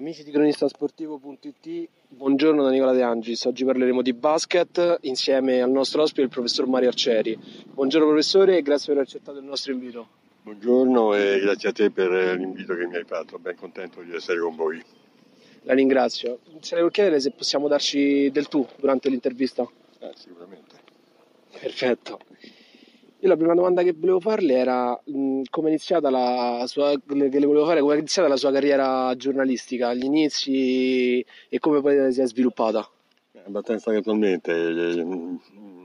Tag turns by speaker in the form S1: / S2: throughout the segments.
S1: Amici di cronistasportivo.it, buongiorno da Nicola De Angis. Oggi parleremo di basket insieme al nostro ospite, il professor Mario Arcieri. Buongiorno professore e grazie per aver accettato il nostro invito.
S2: Buongiorno e grazie a te per l'invito che mi hai fatto, ben contento di essere con voi.
S1: La ringrazio. Sarei per chiedere se possiamo darci del tu durante l'intervista.
S2: Ah, sicuramente.
S1: Perfetto. Io la prima domanda che volevo farle era mh, come è iniziata la sua, che fare, come è iniziata la sua carriera giornalistica, agli inizi e come poi si è sviluppata?
S2: Abbastanza casualmente,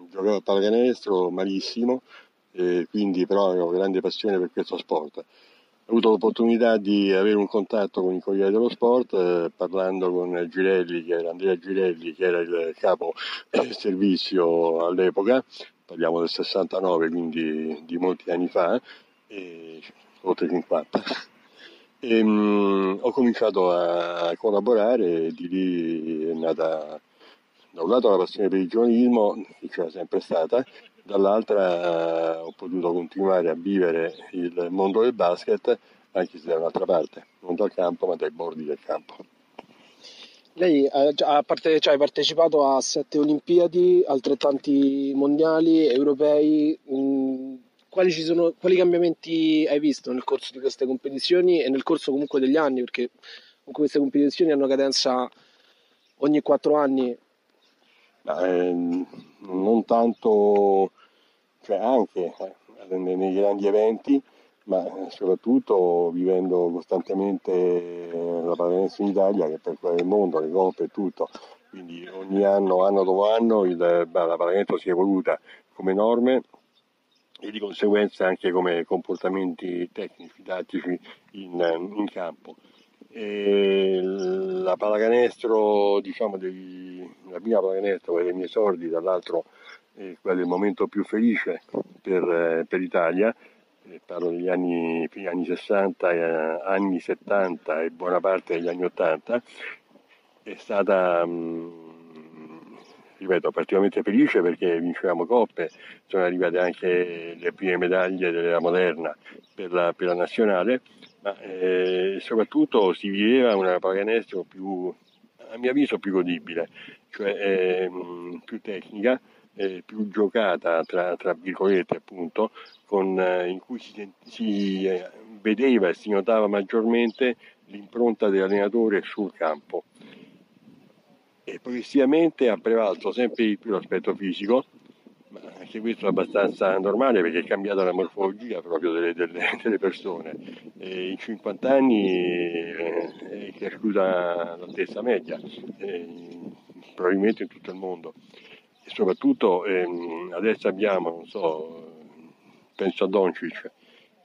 S2: giocavo a pallacanestro malissimo, quindi però avevo grande passione per questo sport. Ho avuto l'opportunità di avere un contatto con il Corriere dello Sport eh, parlando con Girelli, che era Andrea Girelli, che era il capo del servizio all'epoca, parliamo del 69, quindi di molti anni fa, e, oltre 50. E, um, ho cominciato a collaborare e di lì è nata da un lato la passione per il giornalismo, che c'era sempre stata, dall'altra ho potuto continuare a vivere il mondo del basket anche se da un'altra parte, non dal campo ma dai bordi del campo.
S1: Lei ha, parte, cioè, partecipato a sette Olimpiadi, altrettanti mondiali, europei. Mh, quali, sono, quali, cambiamenti hai visto nel corso di queste competizioni e nel corso comunque degli anni? Perché comunque queste competizioni hanno cadenza ogni quattro anni.
S2: Eh, non tanto, cioè anche eh, nei grandi eventi, ma soprattutto vivendo costantemente la pallacanestro in Italia che per il mondo, le coppe e tutto, quindi ogni anno, anno dopo anno, il, la pallacanestro si è evoluta come norme e di conseguenza anche come comportamenti tecnici, tattici in, in campo. E la pallacanestro, diciamo, dei, la prima pallacanestro, quella dei miei sordi, dall'altro è quella del momento più felice per, per l'Italia, eh, parlo degli anni, anni 60, eh, anni 70 e buona parte degli anni 80, è stata, mh, mm, ripeto, particolarmente felice perché vincevamo coppe, sono arrivate anche le prime medaglie dell'era moderna per la, per la nazionale, ma eh, soprattutto si viveva una pallacanestro più, a mio avviso, più godibile, cioè eh, mh, più tecnica, eh, più giocata tra, tra virgolette appunto, con, eh, in cui si, si eh, vedeva e si notava maggiormente l'impronta dell'allenatore sul campo. E progressivamente ha prevalso sempre di più l'aspetto fisico, ma anche questo è abbastanza normale perché è cambiata la morfologia proprio delle, delle, delle persone. E in 50 anni eh, è cresciuta l'altezza media, eh, probabilmente in tutto il mondo. Soprattutto ehm, adesso abbiamo, non so, penso a Doncic,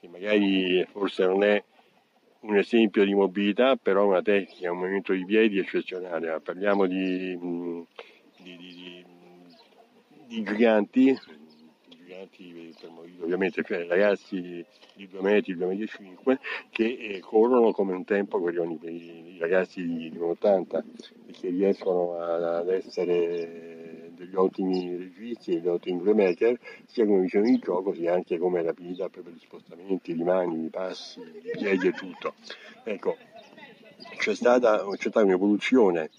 S2: che magari forse non è un esempio di mobilità, però una tecnica, un movimento di piedi eccezionale. Parliamo di, di, di, di giganti, giganti ovviamente cioè ragazzi di 2 metri, 2 metri e 5 che eh, corrono come un tempo correvano i, ragazzi di, 1,80 e che riescono ad essere degli ottimi registi, degli ottimi playmaker, sia come visione di gioco, sia anche come rapidità per gli spostamenti di mani, di passi, di piedi e tutto. Ecco, c'è stata, c'è stata un'evoluzione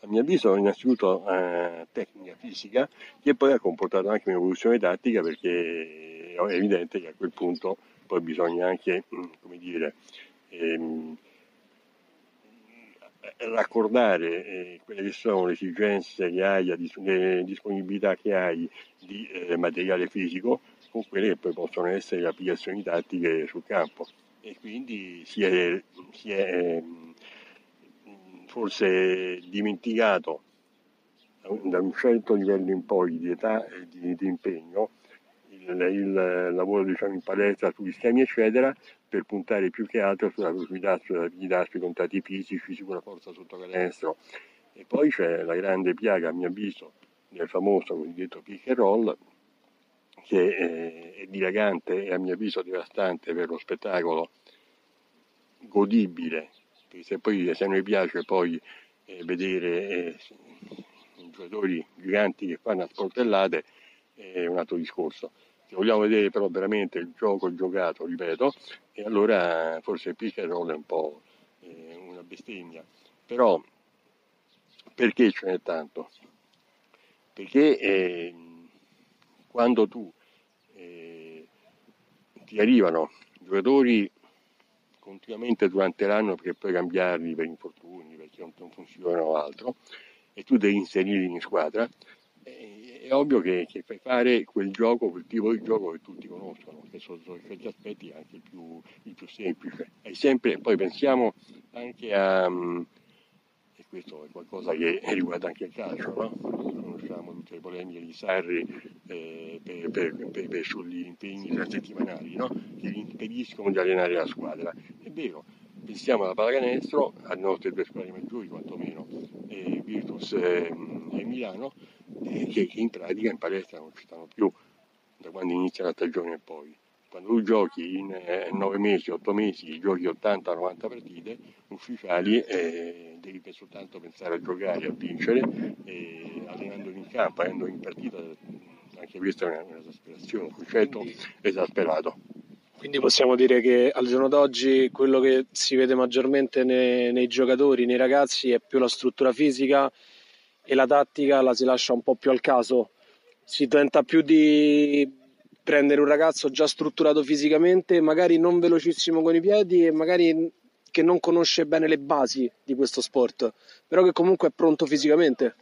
S2: a mio avviso innanzitutto eh, tecnica, fisica, che poi ha comportato anche un'evoluzione tattica perché è evidente che a quel punto poi bisogna anche, mm, come dire, ehm, raccordare eh, quelle che sono le esigenze che hai, le disponibilità che hai di eh, materiale fisico con quelle che poi possono essere le applicazioni tattiche sul campo. E quindi si è, si è mm, forse dimenticato da un certo livello in poi di età e di, di impegno il, il, lavoro diciamo, in palestra sugli schemi eccetera per puntare più che altro sulla velocità, sulla rapidità, sui contatti fisici, sulla forza sotto canestro. E poi c'è la grande piaga, a mio avviso, del famoso cosiddetto pick and roll, che è dilagante e a mio avviso devastante per lo spettacolo godibile, se poi se non mi piace poi eh, vedere eh, giocatori giganti che fanno a sportellate è un altro discorso. Se vogliamo vedere però veramente il gioco giocato, ripeto, e allora forse and roll è un po' eh, una bestemmia, però perché ce n'è tanto? Perché eh, quando tu eh, ti arrivano giocatori continuamente durante l'anno perché puoi cambiarli per infortuni, perché non funzionano o altro, e tu devi inserirli in squadra, è ovvio che, che, fai fare quel gioco, quel tipo di gioco che tutti conoscono, che sotto certi aspetti anche il più, il più semplice. E sempre, poi pensiamo anche a, e questo è qualcosa che riguarda anche il calcio, no? conosciamo tutte le polemiche di Sarri eh, per, per, per, per, sugli impegni settimanali no? che impediscono di allenare la squadra. È vero, pensiamo alla pallacanestro, alle nostre due squadre maggiori quantomeno, eh, Virtus e, e Milano, eh, che, in pratica in palestra non ci stanno più da quando inizia la stagione e poi. Quando tu giochi in eh, 9 mesi, 8 mesi, giochi 80-90 partite ufficiali, eh, devi soltanto pensare a giocare, a vincere, allenandoli in campo, avendo in partita, anche questa è un'esasperazione, un concetto esasperato.
S1: Quindi possiamo dire che al giorno d'oggi quello che si vede maggiormente nei, nei, giocatori, nei ragazzi, è più la struttura fisica e la tattica la si lascia un po' più al caso. Si tenta più di prendere un ragazzo già strutturato fisicamente, magari non velocissimo con i piedi e magari che non conosce bene le basi di questo sport, però che comunque è pronto fisicamente.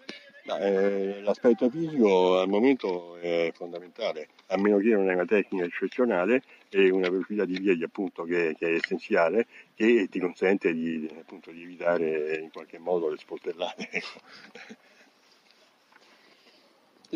S2: Eh, l'aspetto fisico al momento è fondamentale, a meno che non è una tecnica eccezionale e una velocità di piedi appunto che, che è essenziale che ti consente di, appunto, di, evitare in qualche modo le sportellate. Ecco.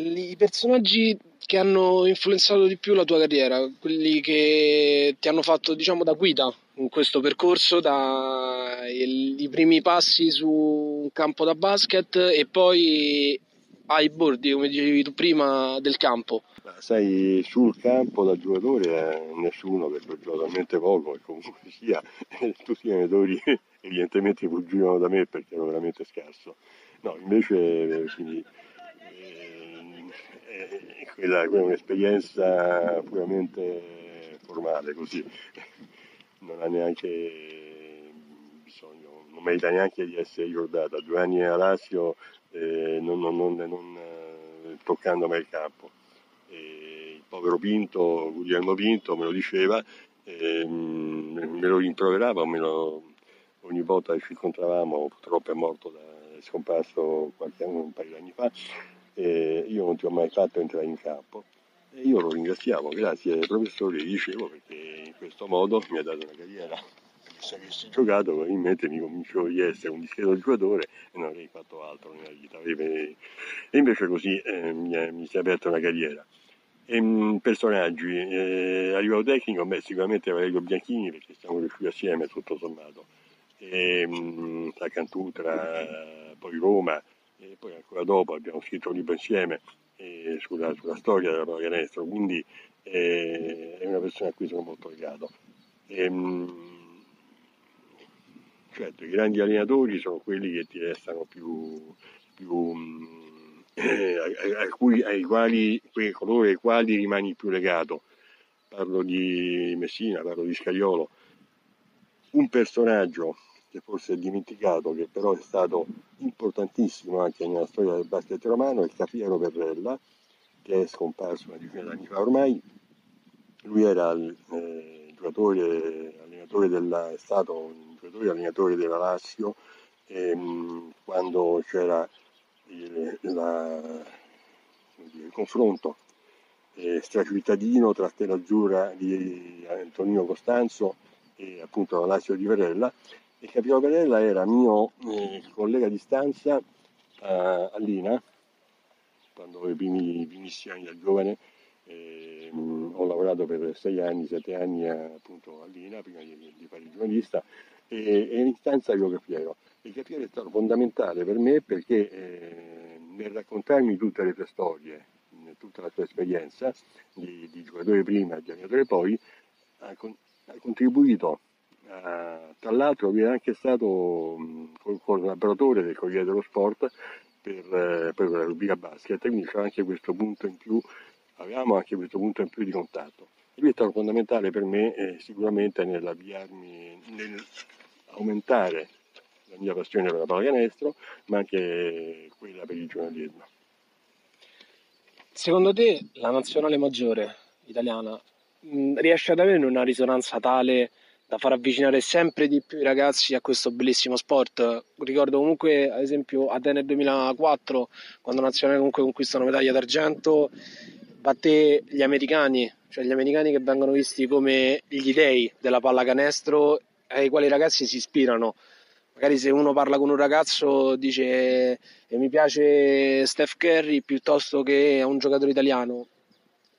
S1: I personaggi che hanno influenzato di più la tua carriera, quelli che ti hanno fatto diciamo da guida in questo percorso, dai primi passi su un campo da basket e poi ai bordi, come dicevi tu prima, del campo.
S2: Sai, sul campo da giocatore eh, nessuno perché ho giocato talmente poco e comunque sia, tutti i allenatori evidentemente fuggivano da me perché ero veramente scarso. No, invece quindi, eh, quella, quella è un'esperienza puramente formale così, non ha neanche bisogno, non merita neanche di essere ricordata. Due anni a Lazio eh, non, non, non, non eh, toccando mai il campo. E il povero Pinto, Guglielmo Pinto, me lo diceva, eh, me lo rimproverava, me lo, ogni volta che ci incontravamo, purtroppo è morto, da, è scomparso qualche anno, un paio di anni fa, eh, io non ti ho mai fatto entrare in campo. E io lo ringraziavo, grazie ai professori, dicevo, perché in questo modo mi ha dato una carriera. Se avessi giocato probabilmente mi convincevo di essere un discreto giocatore e non avrei fatto altro nella vita. E invece così eh, mi, è, mi, si è aperta una carriera. Mh, personaggi, eh, a livello tecnico, beh, sicuramente Valerio Bianchini perché siamo riusciti assieme tutto sommato. E, mh, la Cantutra, poi Roma, e poi ancora dopo abbiamo scritto un libro insieme eh, sulla, sulla, storia della pallacanestro, quindi eh, è una persona a cui sono molto legato. Ehm, certo, i grandi allenatori sono quelli che ti restano più, più eh, a, cui, ai quali, coloro ai quali rimani più legato. Parlo di Messina, parlo di Scagliolo. Un personaggio che forse è dimenticato, che però è stato importantissimo anche nella storia del basket romano, è il Cafiero Perrella, che è scomparso una decina d'anni fa ormai. Lui era eh, giocatore, allenatore della, è stato un giocatore allenatore della Lazio ehm, quando c'era il, la, dire, il confronto eh, stracittadino tra Stella Azzurra di Antonino Costanzo e appunto la Lazio di Verella il Capitano Perella era mio eh, collega di stanza a, a Lina, quando avevo i primi, primissimi anni da giovane, eh, ho lavorato per sei anni, sette anni a, appunto a Lina prima di, di fare il giornalista e, e in stanza avevo Capiero. Il Capiero è stato fondamentale per me perché eh, nel raccontarmi tutte le sue storie, tutta la sua esperienza di, di giocatore prima e di allenatore poi, ha, ha contribuito Uh, tra l'altro lui è anche stato um, collaboratore del Corriere dello Sport per, uh, per la rubrica basket, quindi c'era anche questo punto in più, avevamo anche questo punto in più di contatto. E lui è stato fondamentale per me eh, sicuramente nell'avviarmi, nel aumentare la mia passione per la pallacanestro, ma anche quella per il giornalismo.
S1: Secondo te la nazionale maggiore italiana mh, riesce ad avere una risonanza tale da far avvicinare sempre di più i ragazzi a questo bellissimo sport. Ricordo comunque, ad esempio, Atene 2004, quando nazionale comunque conquista una medaglia d'argento, batté gli americani, cioè gli americani che vengono visti come gli dei della pallacanestro ai quali i ragazzi si ispirano. Magari se uno parla con un ragazzo dice e mi piace Steph Curry piuttosto che un giocatore italiano,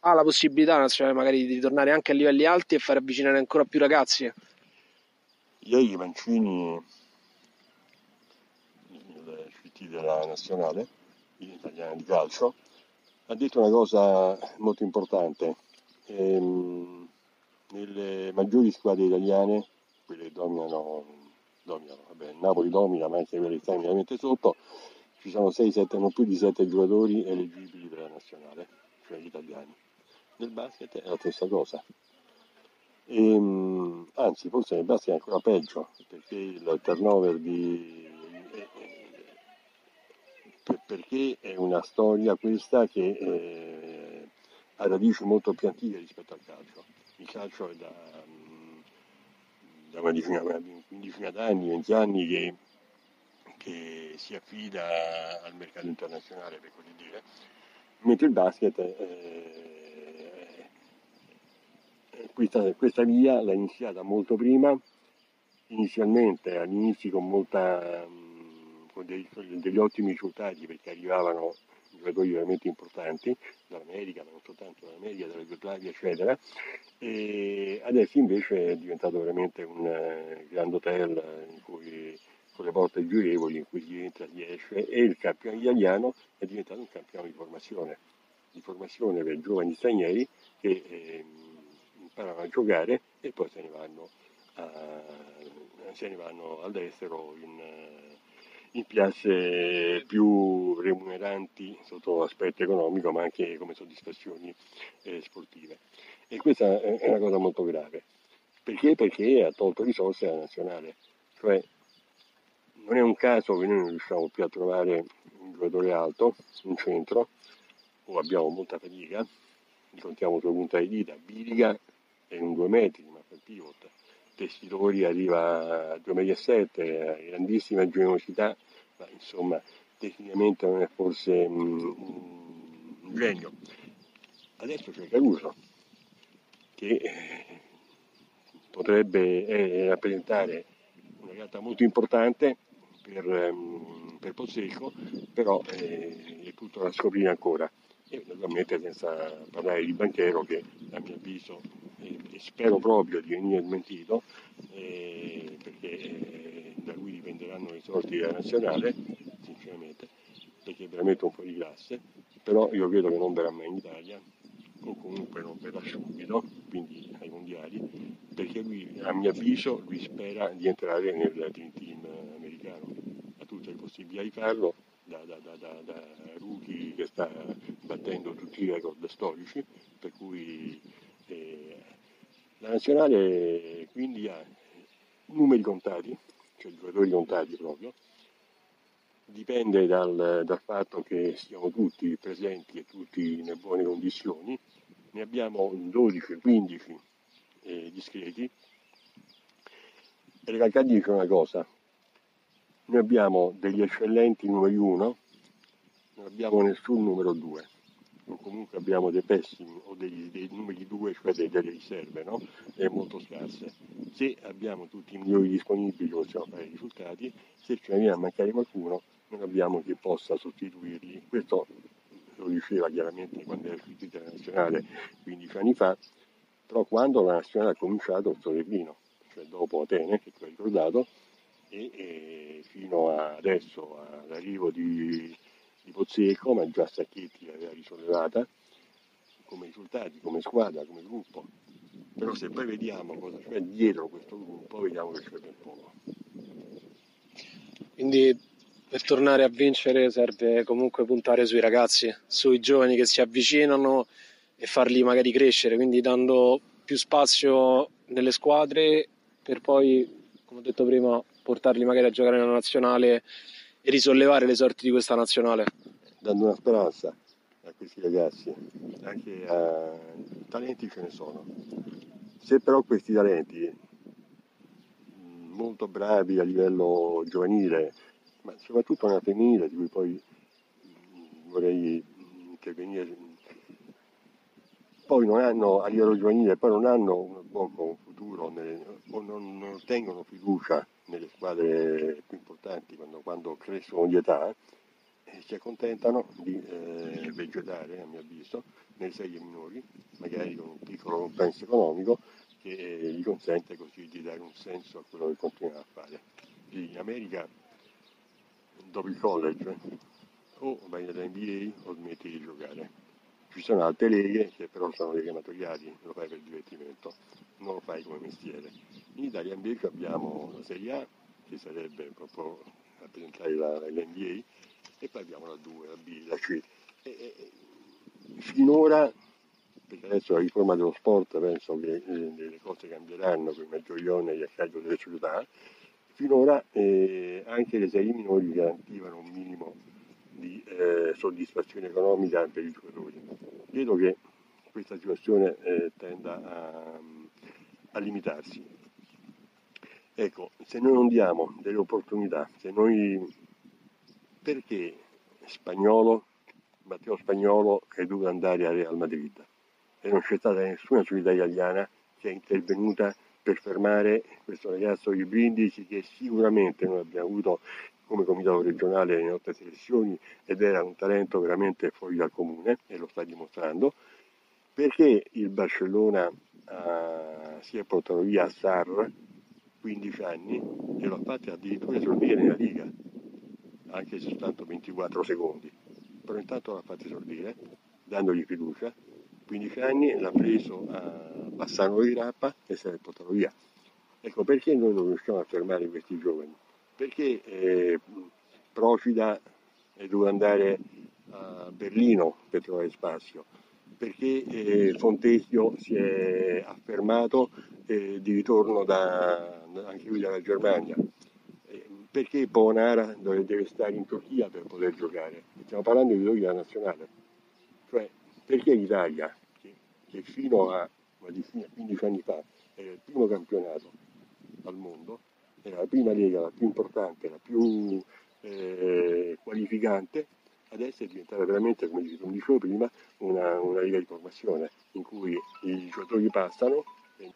S1: ha la possibilità nazionale magari di tornare anche a livelli alti e far avvicinare ancora più ragazzi?
S2: Ieri Mancini, il CT della nazionale italiana di calcio, ha detto una cosa molto importante. Ehm, nelle maggiori squadre italiane, quelle che dominano, dominano vabbè, Napoli domina, ma anche quelle che stanno veramente sotto, ci sono 6, 7, non più di 7 giocatori eleggibili per la nazionale, cioè gli italiani. Nel basket è la stessa cosa. E, ehm, anzi, forse nel basket è ancora peggio, perché il turnover di... perché è una storia questa che eh, ha radici molto più antiche rispetto al calcio. Il calcio è da, da una quindicina d'anni, 20 anni che, che, si affida al mercato internazionale, per così dire, mentre il basket eh, questa, questa via l'ha iniziata molto prima, inizialmente all'inizio con, molta, con dei, degli ottimi risultati perché arrivavano giocatori veramente importanti dall'America, ma non soltanto dall'America, dalla Jugoslavia, eccetera. E adesso invece è diventato veramente un uh, grand hotel in cui, con le porte girevoli in cui si entra, si esce e il campione italiano è diventato un campione di formazione, di formazione per giovani stranieri che eh, a giocare e poi se ne vanno, a, se ne vanno all'estero in, in piazze più remuneranti sotto l'aspetto economico ma anche come soddisfazioni eh, sportive. E questa è una cosa molto grave. Perché? Perché ha tolto risorse alla nazionale. Cioè, non è un caso che noi non riusciamo più a trovare un giocatore alto in centro, o abbiamo molta fatica, contiamo sulla punta di dita, Biliga è un 2 metri, ma per pivot. Tessitori arriva a 2,7 m, grandissima generosità, ma insomma tecnicamente non è forse un, un genio. Adesso c'è Caruso, che eh, potrebbe eh, rappresentare una realtà molto importante per, um, per Pozzecco, però eh, è tutto da scoprire ancora. E naturalmente senza parlare di Banchero che a mio avviso e spero proprio di venire smentito eh, perché eh, da lui dipenderanno i sorti della nazionale, sinceramente, perché è veramente un fuori classe, però io credo che non verrà mai in Italia o comunque non verrà subito, quindi ai mondiali, perché lui a mio avviso lui spera di entrare nel Dream Team americano, ha tutte le possibilità di farlo, da, da, da, da, rookie che sta battendo tutti i record storici, per cui la nazionale quindi ha numeri contati, cioè giocatori contati proprio, dipende dal, dal, fatto che siamo tutti presenti e tutti in buone condizioni, ne abbiamo 12-15 eh, discreti. E realtà dice una cosa, noi abbiamo degli eccellenti numeri 1, non abbiamo nessun numero 2 comunque abbiamo dei pessimi o dei, dei numeri due, cioè delle riserve, no? è molto scarse. Se abbiamo tutti i migliori disponibili possiamo fare i risultati, se ce ne viene a mancare qualcuno non abbiamo chi possa sostituirli. Questo lo diceva chiaramente quando era uscita internazionale 15 anni fa, però quando la nazionale ha cominciato il suo declino, cioè dopo Atene, che tu hai ricordato, e, e fino adesso all'arrivo di di Pozzecco, ma già Sacchetti l'aveva risollevata come risultati, come squadra, come gruppo. Però se poi vediamo cosa c'è dietro questo gruppo, vediamo che c'è ben poco.
S1: Quindi per tornare a vincere serve comunque puntare sui ragazzi, sui giovani che si avvicinano e farli magari crescere, quindi dando più spazio nelle squadre per poi, come ho detto prima, portarli magari a giocare nella nazionale e risollevare le sorti di questa nazionale?
S2: Dando una speranza a questi ragazzi, anche a talenti ce ne sono. Se però questi talenti molto bravi a livello giovanile, ma soprattutto nella femminile, di cui poi vorrei intervenire, poi non hanno a livello giovanile, poi non hanno un buon futuro nelle, o non, non, ottengono fiducia nelle squadre più importanti quando, quando crescono di età e si accontentano di eh, vegetare, a mio avviso, nelle serie minori, magari con un piccolo compenso economico che eh, gli consente così di dare un senso a quello che continuano a fare. In America, dopo il college, o vai nell'NBA o smetti di giocare. Ci sono altre leghe che però sono leghe amatoriali, lo fai per divertimento, non lo fai come mestiere. In Italia invece abbiamo la Serie A, che sarebbe proprio rappresentare la, l'NBA, e poi abbiamo la 2, la B, la C. E, e, finora perché adesso la riforma dello sport penso che eh, le cose cambieranno con i maggiori oneri a carico delle società, finora eh, anche le serie minori garantivano un minimo di eh, soddisfazione economica per i giocatori. Credo che questa situazione eh, tenda a, a limitarsi. Ecco, se noi non diamo delle opportunità, se noi perché Spagnolo, Matteo Spagnolo è dovuto andare a Real Madrid? e non c'è stata nessuna società italiana che è intervenuta per fermare questo ragazzo di Brindisi che sicuramente noi abbiamo avuto come comitato regionale nelle nostre selezioni ed era un talento veramente fuori dal comune e lo sta dimostrando perché il Barcellona uh, si è portato via a Sar 15 anni e lo ha fatto addirittura esordire nella Liga anche se soltanto 24 secondi però intanto l'ha fatto esordire dandogli fiducia 15 anni, l'ha preso a Bassano di Rappa e se l'è portato via. Ecco perché noi non riusciamo a fermare questi giovani? Perché eh, Procida è dovuto andare a Berlino per trovare spazio, perché eh, Fontesio si è affermato eh, di ritorno da, anche lui dalla Germania, eh, perché Ponara deve stare in Turchia per poter giocare. Stiamo parlando di giochi della nazionale. Cioè, perché l'Italia, che, che fino a 15 anni fa era il primo campionato al mondo, era la prima lega, la più importante, la più eh, qualificante, adesso è diventata veramente, come dicevo prima, una, una, lega di formazione in cui i giocatori passano e,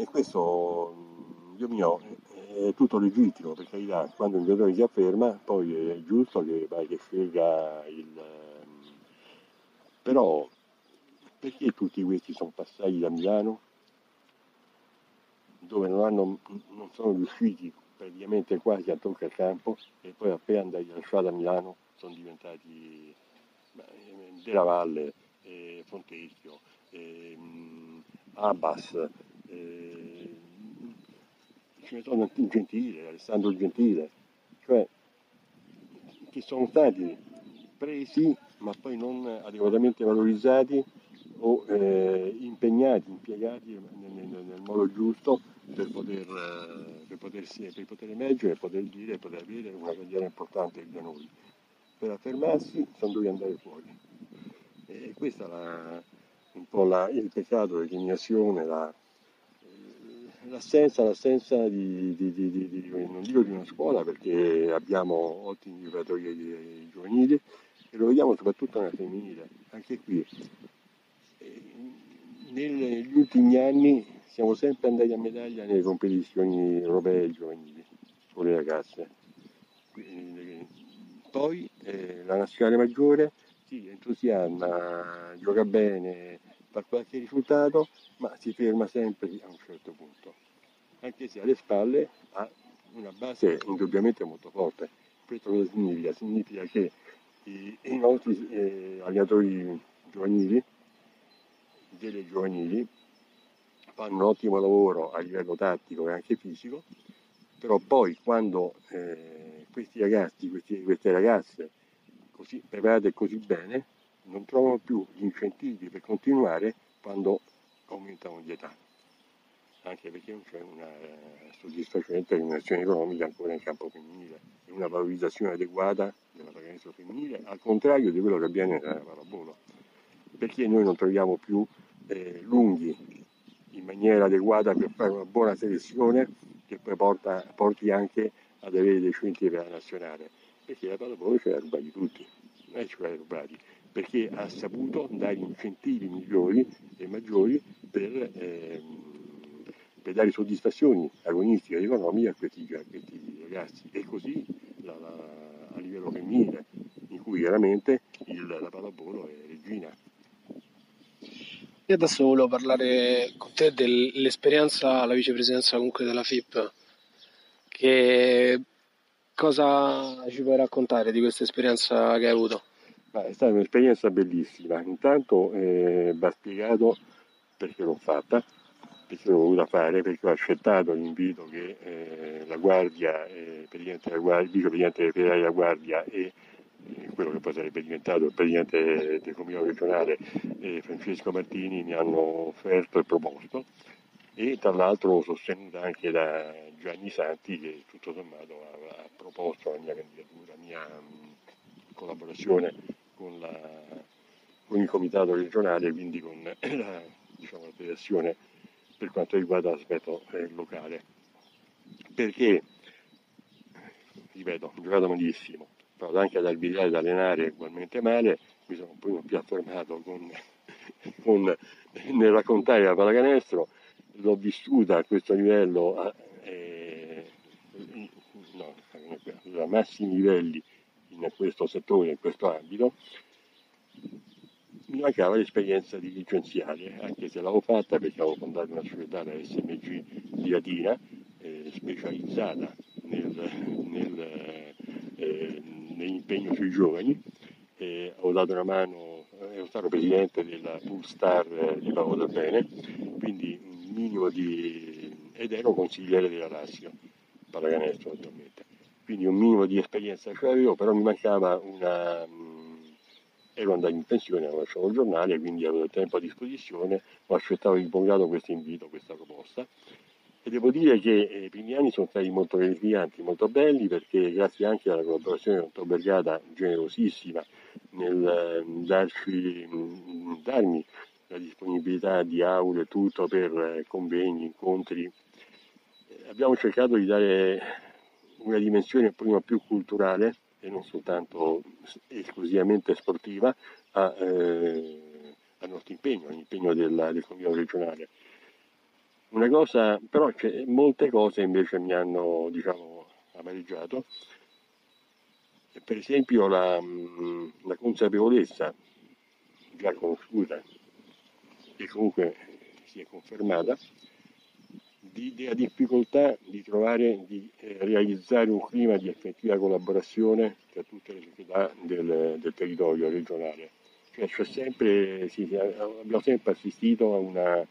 S2: e questo, Dio mio, è tutto legittimo, per carità, quando un giocatore si afferma poi è giusto che vai che scelga il però perché tutti questi sono passati da Milano, dove non, hanno, non sono riusciti praticamente quasi a toccare il campo e poi appena andati lasciati a Milano sono diventati beh, della Valle, eh, Fontesio, eh, Abbas, eh, ce sono Gentile, Alessandro Gentile, cioè che sono stati presi ma poi non adeguatamente valorizzati o eh, impegnati, impiegati nel, nel, nel, modo giusto per poter, eh, per, potersi, per poter emergere, poter dire e poter avere una carriera importante da noi. Per affermarsi sono dovuti andare fuori. E questo è la, un po' la, il peccato, l'eliminazione, la, eh, l'assenza, l'assenza di, di, di, di, non dico di una scuola perché abbiamo ottimi giocatori giovanili, e lo vediamo soprattutto nella femminile, anche qui. Eh, negli ultimi anni siamo sempre andati a medaglia nelle competizioni europee giovanili con le ragazze. Poi eh, la nazionale maggiore sì, entusiasma, gioca bene, fa qualche risultato, ma si ferma sempre a un certo punto, anche se alle spalle ha una base indubbiamente molto forte. Questo cosa significa? Significa che i, i nostri eh, allenatori giovanili, delle giovanili, fanno un ottimo lavoro a livello tattico e anche fisico, però poi quando eh, questi ragazzi, questi, queste ragazze così preparate così bene, non trovano più gli incentivi per continuare quando aumentano di età. anche perché non c'è una eh, soddisfacente remunerazione economica ancora in campo femminile e una valorizzazione adeguata della pallacanestro femminile, al contrario di quello che avviene nella pallavolo, perché noi non troviamo più eh, lunghi in maniera adeguata per fare una buona selezione che poi porta, porti anche ad avere dei centri per la nazionale, perché la pallavolo ce l'ha rubati tutti, non è ce l'ha rubati, perché ha saputo dare incentivi migliori e maggiori per, eh, per dare soddisfazioni agonistiche ed economiche a questi, a questi ragazzi e così la, la, a livello femminile, in cui veramente il, la pallavolo è regina.
S1: Io adesso volevo parlare con te dell'esperienza alla vicepresidenza comunque della FIP. Che cosa ci puoi raccontare di questa esperienza che hai avuto?
S2: è stata un'esperienza bellissima. Intanto eh, va spiegato perché l'ho fatta, perché l'ho voluta fare, perché ho accettato l'invito che eh, la Guardia, eh, Presidente della Guardia, Vicepresidente della Guardia e quello che poi sarebbe diventato il presidente del comitato regionale eh, Francesco Martini mi hanno offerto e proposto e tra l'altro sostenuta anche da Gianni Santi che tutto sommato ha, ha proposto la mia candidatura, la mia collaborazione con, la, con, il comitato regionale, quindi con la, diciamo, la federazione per quanto riguarda l'aspetto eh, locale. Perché, ripeto, ho giocato malissimo, provato anche ad arbitrare, ad allenare ugualmente male, mi sono poi più affermato con, con, nel raccontare la pallacanestro, l'ho vissuta a questo livello, eh, no, a massimi livelli in questo settore, in questo ambito, mi mancava l'esperienza dirigenziale, anche se l'avevo fatta perché avevo fondato una società, la SMG di Latina, eh, specializzata nel, nel, eh, nell'impegno sui giovani, eh, ho dato una mano, ero stato presidente della Pulstar eh, di Paolo da Bene, quindi un minimo di... ed ero consigliere della Lazio, pallacanestro naturalmente, quindi un minimo di esperienza ce l'avevo, però mi mancava una... ero andato in pensione, avevo lasciato il giornale, quindi avevo tempo a disposizione, ho accettato di buon grado questo invito, questa proposta e devo dire che eh, i primi anni sono stati molto gratificanti, molto belli, perché grazie anche alla collaborazione con Bergata, generosissima, nel mm, darci, mm, darmi la disponibilità di aule e tutto per eh, convegni, incontri, eh, abbiamo cercato di dare una dimensione prima più culturale e non soltanto esclusivamente sportiva a, eh, al nostro impegno, all'impegno del, del regionale. Una cosa, però molte cose invece mi hanno diciamo, amareggiato, per esempio la, la consapevolezza già conosciuta e comunque si è confermata di, della difficoltà di trovare, di eh, realizzare un clima di effettiva collaborazione tra tutte le società del, del territorio regionale. Cioè, sempre, sì, abbiamo sempre assistito a una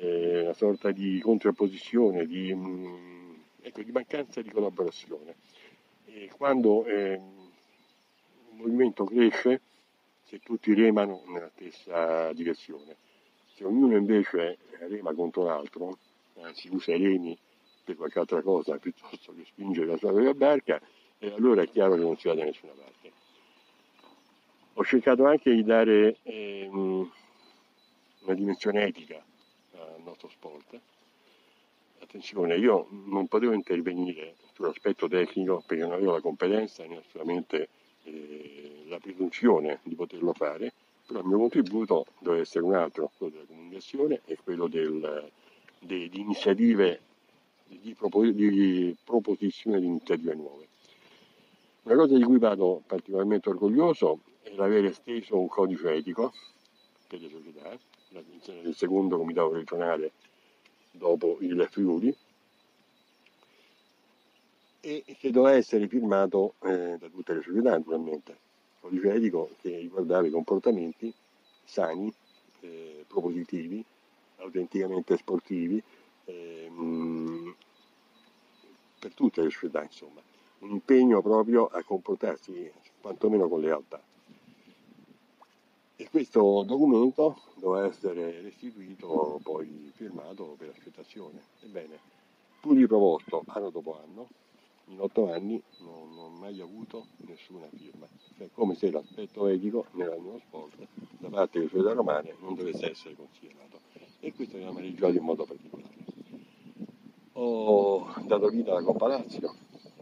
S2: eh, una sorta di contrapposizione, di, mh, mm, ecco, di, mancanza di collaborazione. E quando eh, un movimento cresce, se tutti remano nella stessa direzione, se ognuno invece rema contro l'altro, anzi usa i remi per qualche altra cosa piuttosto che spingere la sua propria barca, e allora è chiaro che non si va da nessuna parte. Ho cercato anche di dare ehm, una dimensione etica al nostro sport. Attenzione, io non potevo intervenire sull'aspetto tecnico perché non avevo la competenza né assolutamente eh, la presunzione di poterlo fare, però il mio contributo deve essere un altro, quello della comunicazione e quello del, de, di iniziative, di, propo, di proposizione di iniziative nuove. Una cosa di cui vado particolarmente orgoglioso è l'aver esteso un codice etico il secondo comitato regionale dopo il Friuli. E che doveva essere firmato eh, da tutte le società naturalmente, codice etico che riguardava i comportamenti sani, eh, propositivi, autenticamente sportivi, eh, per tutte le società insomma, un impegno proprio a comportarsi quantomeno con lealtà. E questo documento doveva essere restituito, poi firmato per accettazione. Ebbene, pur riproposto anno dopo anno, in otto anni non, ho mai avuto nessuna firma. Cioè, come se l'aspetto etico nell'animo sport da parte delle società romane non dovesse essere considerato. E questo mi ha amareggiato in modo particolare. Ho dato vita alla Coppa Lazio,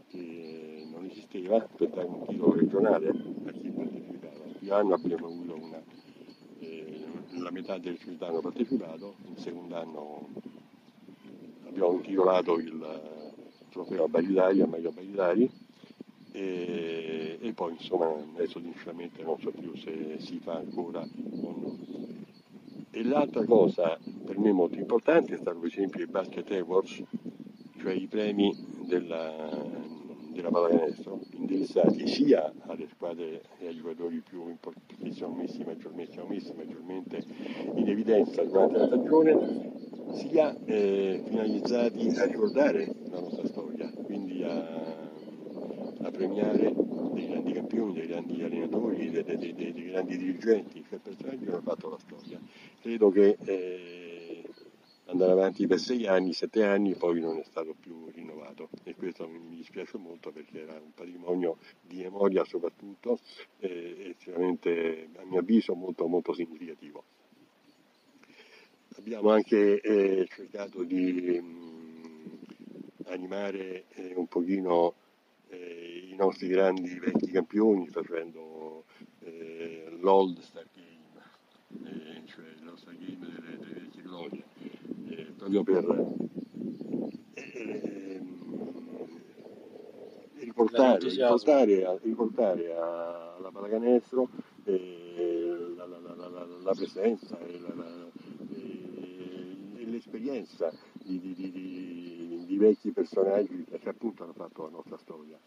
S2: che non esisteva, per dare un titolo regionale a chi partecipava. Primo anno abbiamo avuto la metà delle società hanno partecipato, il secondo anno abbiamo intitolato il trofeo a Barilari, a Mario Barilari, e, e, poi insomma adesso sinceramente non so più se si fa ancora o no. E l'altra cosa per me molto importante è stato per esempio i Basket Awards, cioè i premi della, della pallacanestro, indirizzati sia alle squadre e ai giocatori più importanti che siamo messi maggiormente, siamo messi maggiormente in evidenza durante la stagione, sia eh, finalizzati a ricordare la nostra storia, quindi a, a premiare dei grandi campioni, dei grandi allenatori, dei, dei, dei, dei grandi dirigenti, cioè personaggi che hanno fatto la storia. Credo che eh, andare avanti per sei anni, sette anni, poi non è stato più rinnovato e questo mi dispiace molto perché era un patrimonio di memoria soprattutto eh, estremamente, a mio avviso, molto, molto significativo. Abbiamo anche eh, cercato di mh, mm, animare eh, un pochino eh, i nostri grandi vecchi campioni facendo eh, l'Old Star Game, eh, cioè il nostro game delle, delle vecchie glorie, eh, proprio per riportare, riportare, riportare alla pallacanestro la, la, la, la, presenza e la, l'esperienza di, di, di, di, vecchi personaggi che appunto hanno fatto la nostra storia.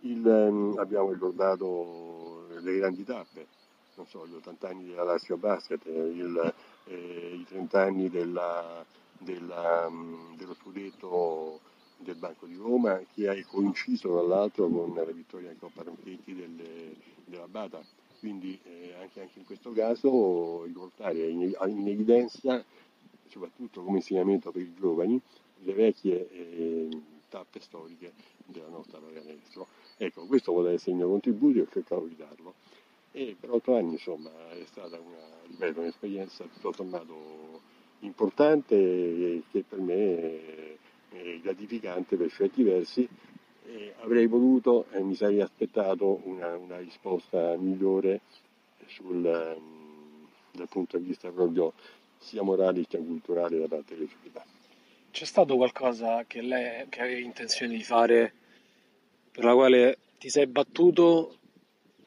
S2: Il, um, abbiamo ricordato le grandi tappe, non so, gli 80 anni della Lazio Basket, il, eh, i 30 anni della, della, um, dello scudetto del Banco di Roma che ha coinciso tra l'altro con la vittoria in Coppa Ronchetti della Bata. Quindi eh, anche, anche, in questo caso riportare in, in evidenza soprattutto come insegnamento per i giovani, le vecchie eh, tappe storiche della nostra pallacanestro. Ecco, questo vuole essere il mio contributo e ho cercato di darlo. E per otto anni insomma è stata una, ripeto, un'esperienza tutto sommato importante che per me è, è gratificante per certi versi. E avrei voluto e mi sarei aspettato una, una risposta migliore sul, dal punto di vista proprio sia morale sia culturale da parte delle società.
S1: C'è stato qualcosa che lei che avevi intenzione di fare per la quale ti sei battuto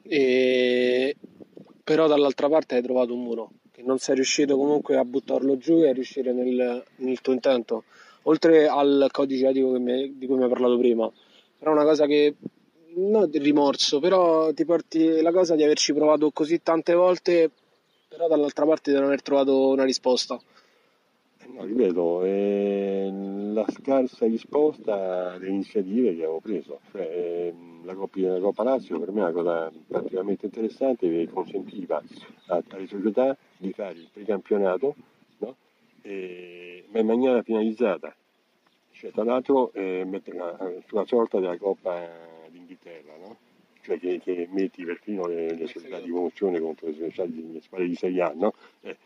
S1: e però dall'altra parte hai trovato un muro che non sei riuscito comunque a buttarlo giù e a riuscire nel, nel tuo intento oltre al codice etico mi, di cui mi hai parlato prima però una cosa che non di rimorso però ti porti la cosa di averci provato così tante volte però dall'altra parte di non aver trovato una risposta.
S2: No, ripeto, è la scarsa risposta alle iniziative che avevo preso. Cioè, ehm, la, Coppa, Coppa Lazio per me è una cosa particolarmente interessante che consentiva alle società di fare il precampionato, no? e, ma in maniera finalizzata. Cioè, tra l'altro eh, sulla sorta della Coppa d'Inghilterra, no? cioè che, che metti perfino le, le società di promozione contro le società di, le squadre di Serie A, no? eh,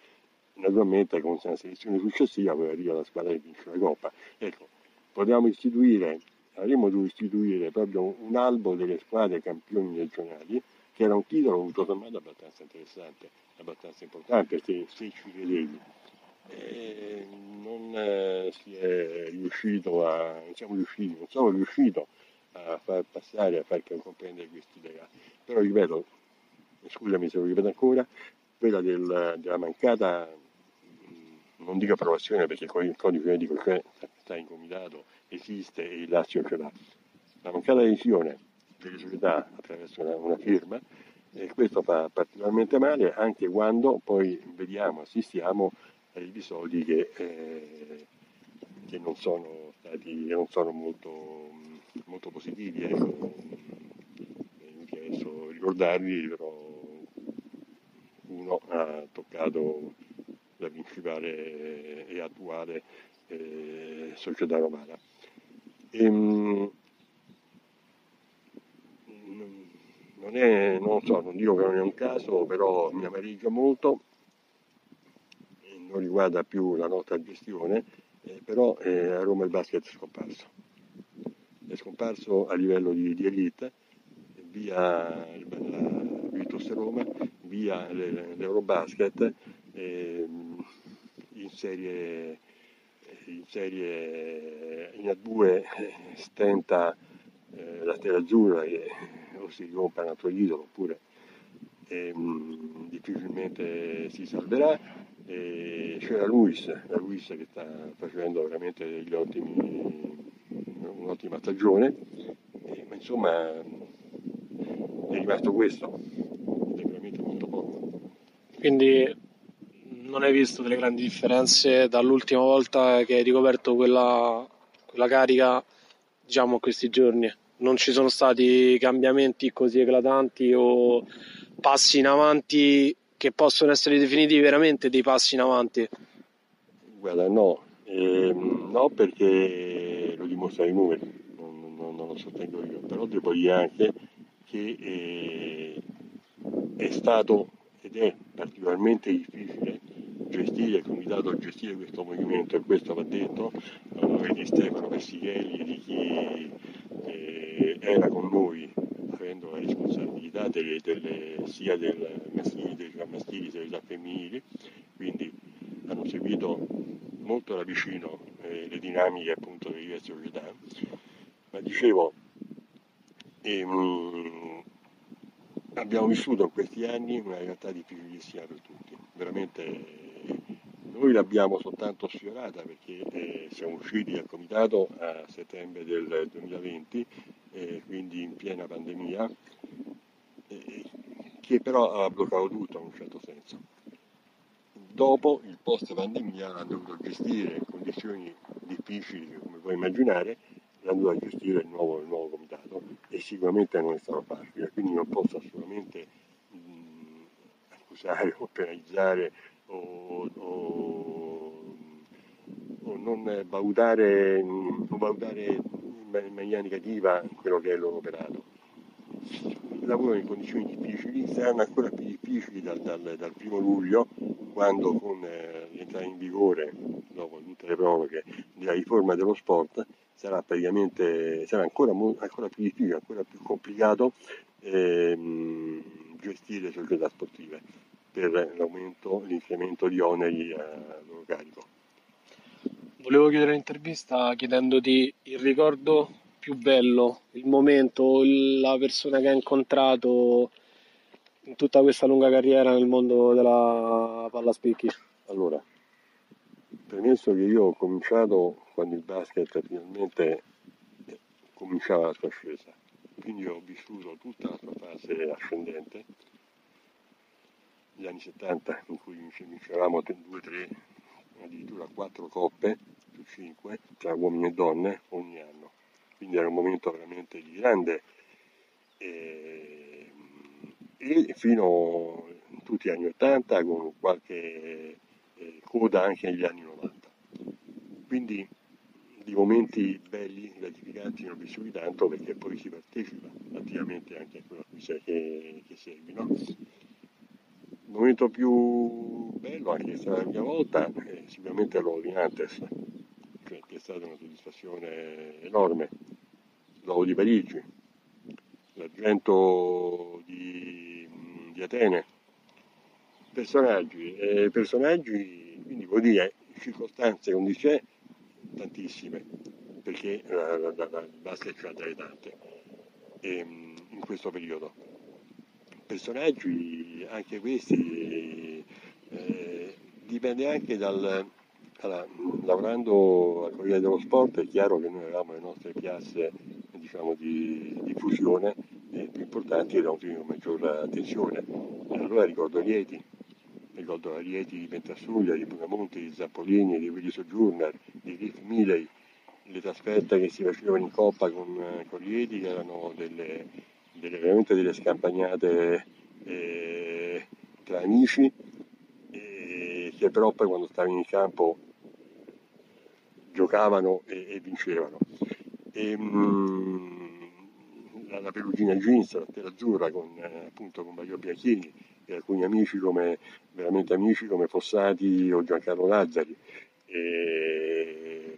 S2: naturalmente con una selezione successiva poi arriva la squadra che vince la Coppa. Ecco, potremmo istituire, avremmo dovuto istituire proprio un albo delle squadre campioni regionali, che era un titolo tutto sommato abbastanza interessante, abbastanza importante se, se ci credevi. E non eh, si è riuscito a, non siamo riusciti, non sono riuscito a far passare, a far comprendere quest'idea. Però ripeto, scusami se lo ripeto ancora, quella del, della mancata, non dico approvazione perché il codice medico sta in comitato, esiste e il Lazio ce l'ha, la mancata adesione delle società attraverso una, una firma, e questo fa particolarmente male anche quando poi vediamo, assistiamo episodi che, eh, che non sono stati, non sono molto molto positivi, ecco. inutile adesso ricordarli, però uno ha diventato la principale e attuale eh, società romana. E, ehm, non, è, non so, non dico che non è un caso, però mi amareggia molto, non riguarda più la nostra gestione, eh, però eh, a Roma il basket è scomparso. È scomparso a livello di, di elite, via la Virtus Roma, via l'Eurobasket, eh, in serie in serie in A2 stenta eh, la Terra Azzurra che o si rompe un altro idolo oppure eh, difficilmente si salverà. E c'è la Luis, la Luis che sta facendo veramente degli ottimi, un'ottima stagione, e, ma insomma è rimasto questo, è veramente molto poco.
S1: Quindi non hai visto delle grandi differenze dall'ultima volta che hai ricoperto quella, quella carica, diciamo, questi giorni? Non ci sono stati cambiamenti così eclatanti o passi in avanti che possono essere definiti veramente dei passi in avanti?
S2: Guarda, no, eh, no perché lo dimostrano i numeri, non, non, non, lo sostengo io, però devo dire anche che eh, è stato ed è particolarmente difficile gestire il comitato, gestire questo movimento e questo va detto a nome di Stefano Persichelli, di chi eh, era con noi responsabilità delle, delle, sia del maschile, dei maschili sia delle femminili, quindi hanno seguito molto da vicino eh, le dinamiche appunto delle diverse società, ma dicevo ehm, abbiamo vissuto in questi anni una realtà difficilissima per tutti, veramente noi l'abbiamo soltanto sfiorata perché eh, siamo usciti dal comitato a settembre del 2020, eh, quindi in piena pandemia, eh, che però ha bloccato tutto in un certo senso. Dopo il post pandemia l'hanno dovuto gestire condizioni difficili, come puoi immaginare, l'hanno dovuto gestire il nuovo, il nuovo comitato e sicuramente non è stato facile, quindi non posso assolutamente mh, accusare o penalizzare o, o, o non valutare, non valutare in maniera negativa quello che è il loro operato. Lavorano in condizioni difficili, saranno ancora più difficili dal, dal, dal primo luglio, quando con eh, l'entrata in vigore, dopo tutte le proroghe, della riforma dello sport, sarà praticamente sarà ancora, ancora più difficile, ancora più complicato ehm, gestire le società sportive per l'aumento, l'incremento di oneri carico.
S1: Volevo chiudere l'intervista chiedendoti il ricordo più bello, il momento, la persona che hai incontrato in tutta questa lunga carriera nel mondo della palla spicchi.
S2: Allora, premesso che io ho cominciato quando il basket finalmente cominciava la sua ascesa, quindi ho vissuto tutta la sua fase ascendente negli anni 70 in cui vincevamo 2, 3, addirittura 4 coppe su 5 tra uomini e donne ogni anno. Quindi era un momento veramente di grande e, e fino a tutti gli anni 80 con qualche eh, coda anche negli anni 90. Quindi di momenti belli, gratificanti, non vissuti tanto perché poi si partecipa attivamente anche a quello che, che segue. No? Il momento più bello, anche se è la mia volta, è sicuramente l'Orlinantes, cioè, che è stata una soddisfazione enorme. L'uovo di Parigi, l'argento di, di Atene, personaggi, eh, personaggi, quindi vuol dire circostanze, condizioni tantissime, perché la, la, la, la dare tante ehm, in questo periodo personaggi, anche questi, eh, dipende anche dal... Allora, lavorando al Corriere dello Sport è chiaro che noi avevamo le nostre piazze diciamo, di diffusione eh, più importanti e da un maggior attenzione. Allora ricordo Rieti, ricordo Rieti di Pentassuglia, di Bunamonte, di Zappolini, di Willy Sojourner, di Riff Milley, le trasferte che si facevano in coppa con, con Rieti che erano delle, delle, veramente delle scampagnate eh, tra amici e che però poi quando stavano in campo giocavano e, e vincevano. E, mh, la, la, Perugina Jeans, la Tela Azzurra con, eh, appunto, con Mario Bianchini e alcuni amici come, veramente amici come Fossati o Giancarlo Lazzari. E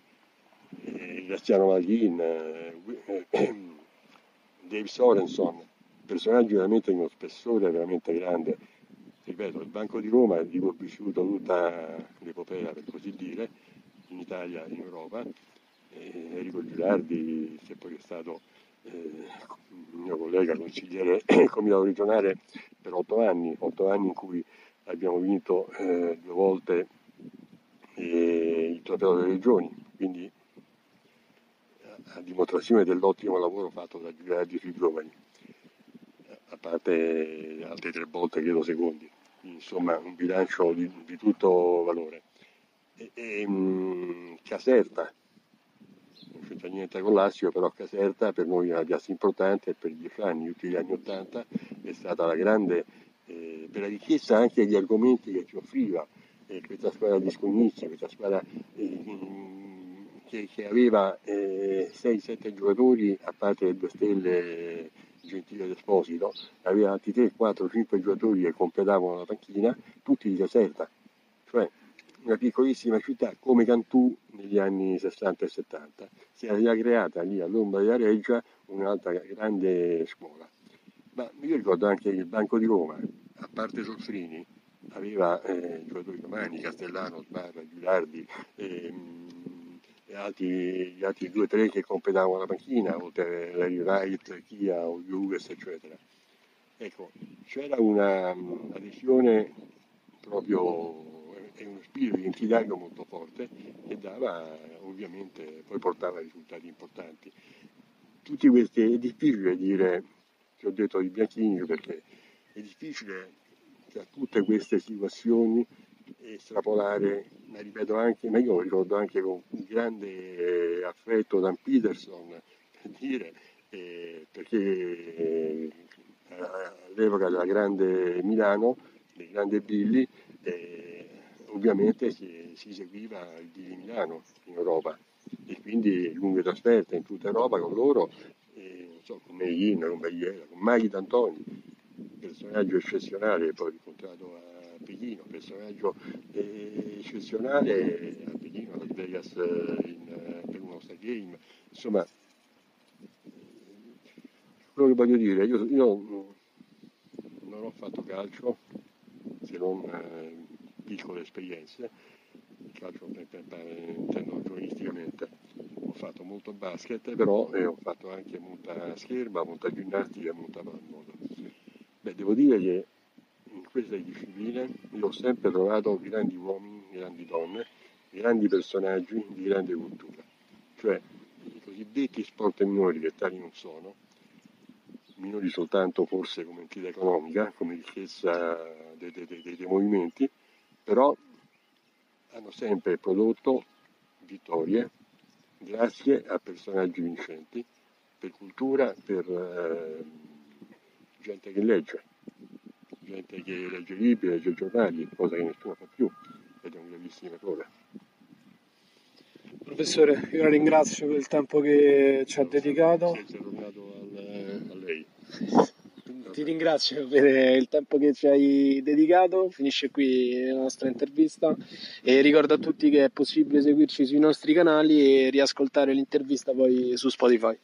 S2: Graziano Maghin, eh, Dave Sorenson, personaggi veramente di uno spessore veramente grande. Ripeto, il Banco di Roma di cui ho vissuto tutta l'epopea, per così dire, in Italia e in Europa. E Enrico Girardi, che poi è stato eh, mio collega consigliere comitato regionale per otto anni, otto anni in cui abbiamo vinto eh, due volte eh, il trofeo delle regioni, quindi a dimostrazione dell'ottimo lavoro fatto da Girardi sui giovani, a parte altre tre volte credo secondi, insomma un bilancio di, di tutto valore. E, e mh, Caserta, non c'entra niente con l'Assio, però Caserta per noi è una piazza importante per dieci anni, tutti gli anni Ottanta, è stata la grande, eh, per la ricchezza anche degli argomenti che ci offriva eh, questa squadra di Scognizi, questa squadra eh, che, che, aveva 6-7 eh, giocatori, a parte le due stelle Gentile ed Esposito, aveva altri 3, 4, 5 giocatori che completavano la panchina, tutti di Caserta. Cioè, una piccolissima città come Cantù negli anni 60 e 70. Si era creata lì all'ombra della Reggia un'altra grande scuola. Ma io ricordo anche che il Banco di Roma, a parte Solfrini, aveva eh, giocatori romani, Castellano, Sbarra, Giulardi e, mm, e altri, gli altri due o tre che completavano la panchina, oltre a Larry Wright, Chia, Hughes, eccetera. Ecco, c'era una um, adesione proprio e uno spirito identitario molto forte che dava ovviamente, poi portava risultati importanti. Tutti questi, è difficile dire, ti ho detto di Bianchini perché è difficile tra tutte queste situazioni estrapolare, ma ripeto anche, ma io ricordo anche con grande affetto Dan Peterson per dire, eh, perché eh, all'epoca della grande Milano, del grande Billy, eh, ovviamente si, si seguiva il di Milano in Europa. E quindi lunghe trasferte in tutta Europa con loro, e, non so, con Meglin, con Bagliera, con Maghi D'Antoni, personaggio eccezionale, poi incontrato a Pechino, personaggio eh, eccezionale a Pechino, a Las Vegas eh, in, eh, per uno Star Game, insomma, quello che voglio dire, io, io non ho fatto calcio se non piccole esperienze, il calcio intendo giocanisticamente, ho fatto molto basket, però eh, ho fatto anche molta scherma, molta ginnastica, molta palmodo. Beh, devo dire che in queste discipline io ho sempre trovato grandi uomini, grandi donne, grandi personaggi di grande cultura, cioè i cosiddetti sport minori che tali non sono, minori soltanto forse come entità economica, come ricchezza dei, dei, dei, dei movimenti, però hanno sempre prodotto vittorie grazie a personaggi vincenti, per cultura, per eh, gente che legge, gente che legge libri, legge giornali, cosa che nessuno fa più ed è un gravissimo errore.
S1: Professore, io la ringrazio per il tempo che ci ha dedicato.
S2: Grazie, tornato al, a lei.
S1: Ti ringrazio per il tempo che ci hai dedicato, finisce qui la nostra intervista e ricordo a tutti che è possibile seguirci sui nostri canali e riascoltare l'intervista poi su Spotify.